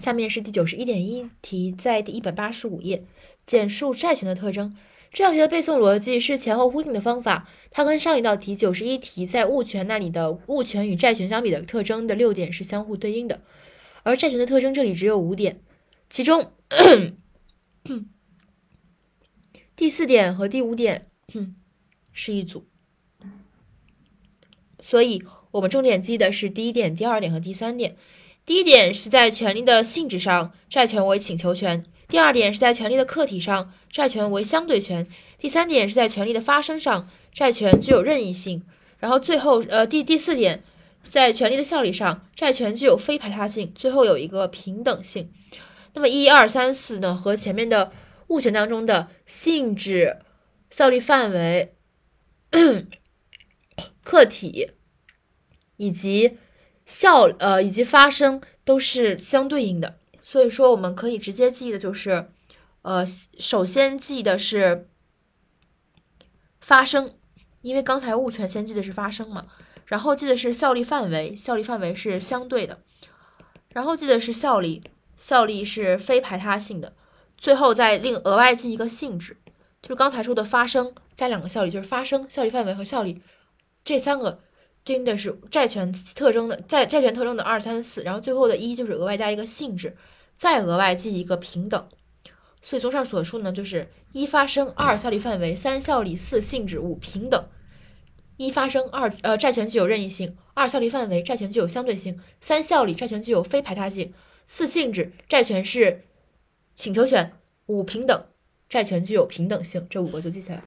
下面是第九十一点一题，在第一百八十五页，简述债权的特征。这道题的背诵逻辑是前后呼应的方法，它跟上一道题九十一题在物权那里的物权与债权相比的特征的六点是相互对应的，而债权的特征这里只有五点，其中第四点和第五点是一组，所以我们重点记的是第一点、第二点和第三点。第一点是在权利的性质上，债权为请求权；第二点是在权利的客体上，债权为相对权；第三点是在权利的发生上，债权具有任意性；然后最后，呃，第第四点在权利的效力上，债权具有非排他性；最后有一个平等性。那么一二三四呢，和前面的物权当中的性质、效力范围、客体以及。效呃以及发生都是相对应的，所以说我们可以直接记的就是，呃，首先记的是发生，因为刚才物权先记的是发生嘛，然后记的是效力范围，效力范围是相对的，然后记的是效力，效力是非排他性的，最后再另额外记一个性质，就是刚才说的发生加两个效力，就是发生、效力范围和效力这三个。对应的是债权特征的债债权特征的二三四，然后最后的一就是额外加一个性质，再额外记一个平等。所以综上所述呢，就是一发生，二效力范围，三效力，四性质，五平等。一发生，二呃债权具有任意性，二效力范围，债权具有相对性，三效力，债权具有非排他性，四性质，债权是请求权，五平等，债权具有平等性。这五个就记下来。